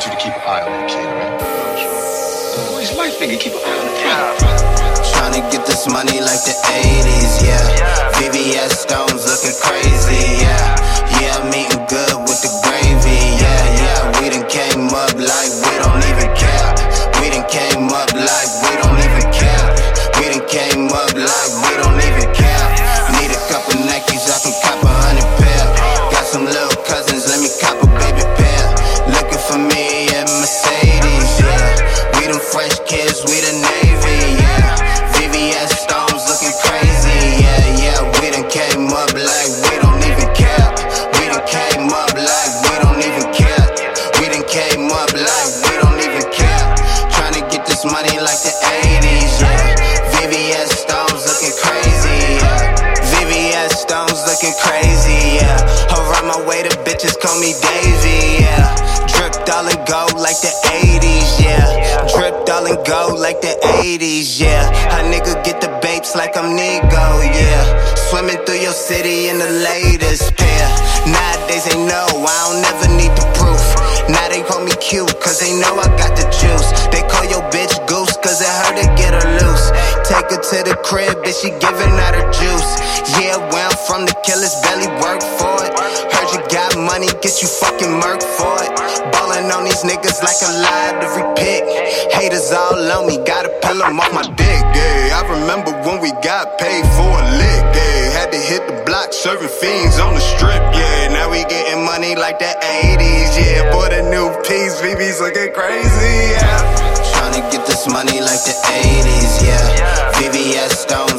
need you to keep an eye on that kid, right? Oh, he's life, nigga. Keep an eye on the brother. Tryna get this money like the 80s, me Davy, yeah. Dripped all in gold like the 80s, yeah. Dripped all in gold like the 80s, yeah. A nigga get the babes like I'm Nigo, yeah. Swimming through your city in the latest pair. Nowadays they know I don't never need the proof. Now they call me cute, cause they know I got the juice. They call your bitch goose, cause it hurt to get her loose. Take her to the crib, bitch, she giving out her juice. Yeah, where I'm from, the killers money, get you fucking murk for it. Ballin' on these niggas like a lie every pick. Haters all on me, gotta peel 'em off my dick, yeah. I remember when we got paid for a lick, yeah. Had to hit the block, serving fiends on the strip, yeah. Now we getting money like the 80s, yeah. For the new piece, VV's looking crazy, yeah. Tryna get this money like the 80s, yeah. VVS stones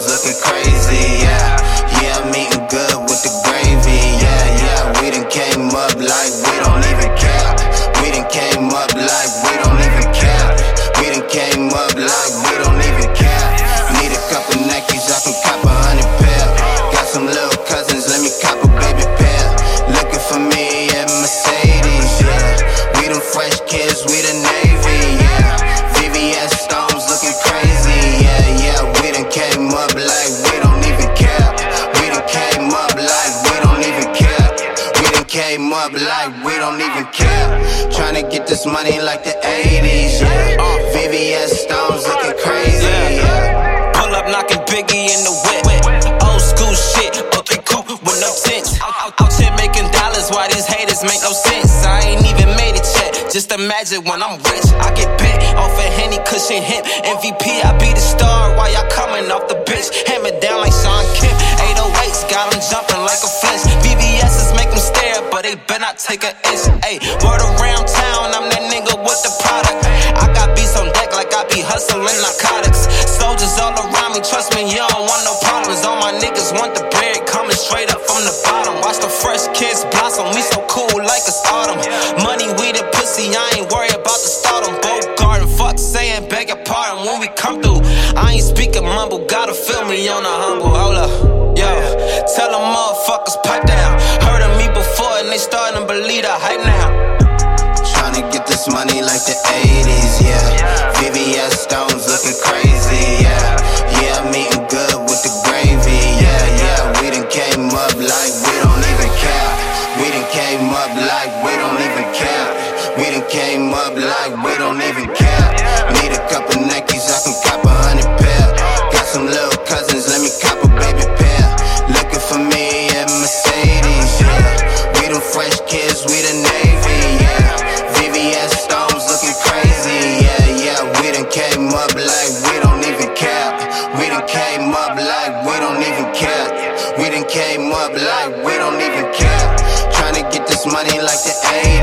came up like we don't even care. Tryna get this money like the 80s, yeah. VVS stones looking crazy, yeah. Pull up knocking Biggie in the whip. Old school shit, okay, cool with no sense. Out, out here making dollars while these haters make no sense. I ain't even made it yet. Just imagine when I'm rich, I get bit off a henny cushion hip. MVP, I be the star while y'all coming off the bitch. Hammer down like take an inch. Ayy, word around town, I'm that nigga with the product. I got beats on deck like I be hustling narcotics. Soldiers all around me, trust me, you don't want no problems. All my niggas want the bread coming straight up from the bottom. Watch the fresh kids blossom, we so cool like it's autumn. Money, weed, and pussy, I ain't worried about the stardom. Both garden, fuck saying, beg your pardon when we come through. I ain't speaking mumble, gotta feel me on the humble. Hold up, yo, tell them motherfuckers pipe down. And they starting to believe the hype now. Tryna get this money like the 80s, yeah. VVS stones looking crazy, yeah. Yeah, I'm eating good with the gravy, yeah, yeah. We done came up like we don't even care. We done came up like we don't even care. We done came up like we don't even care. Money like the 80s.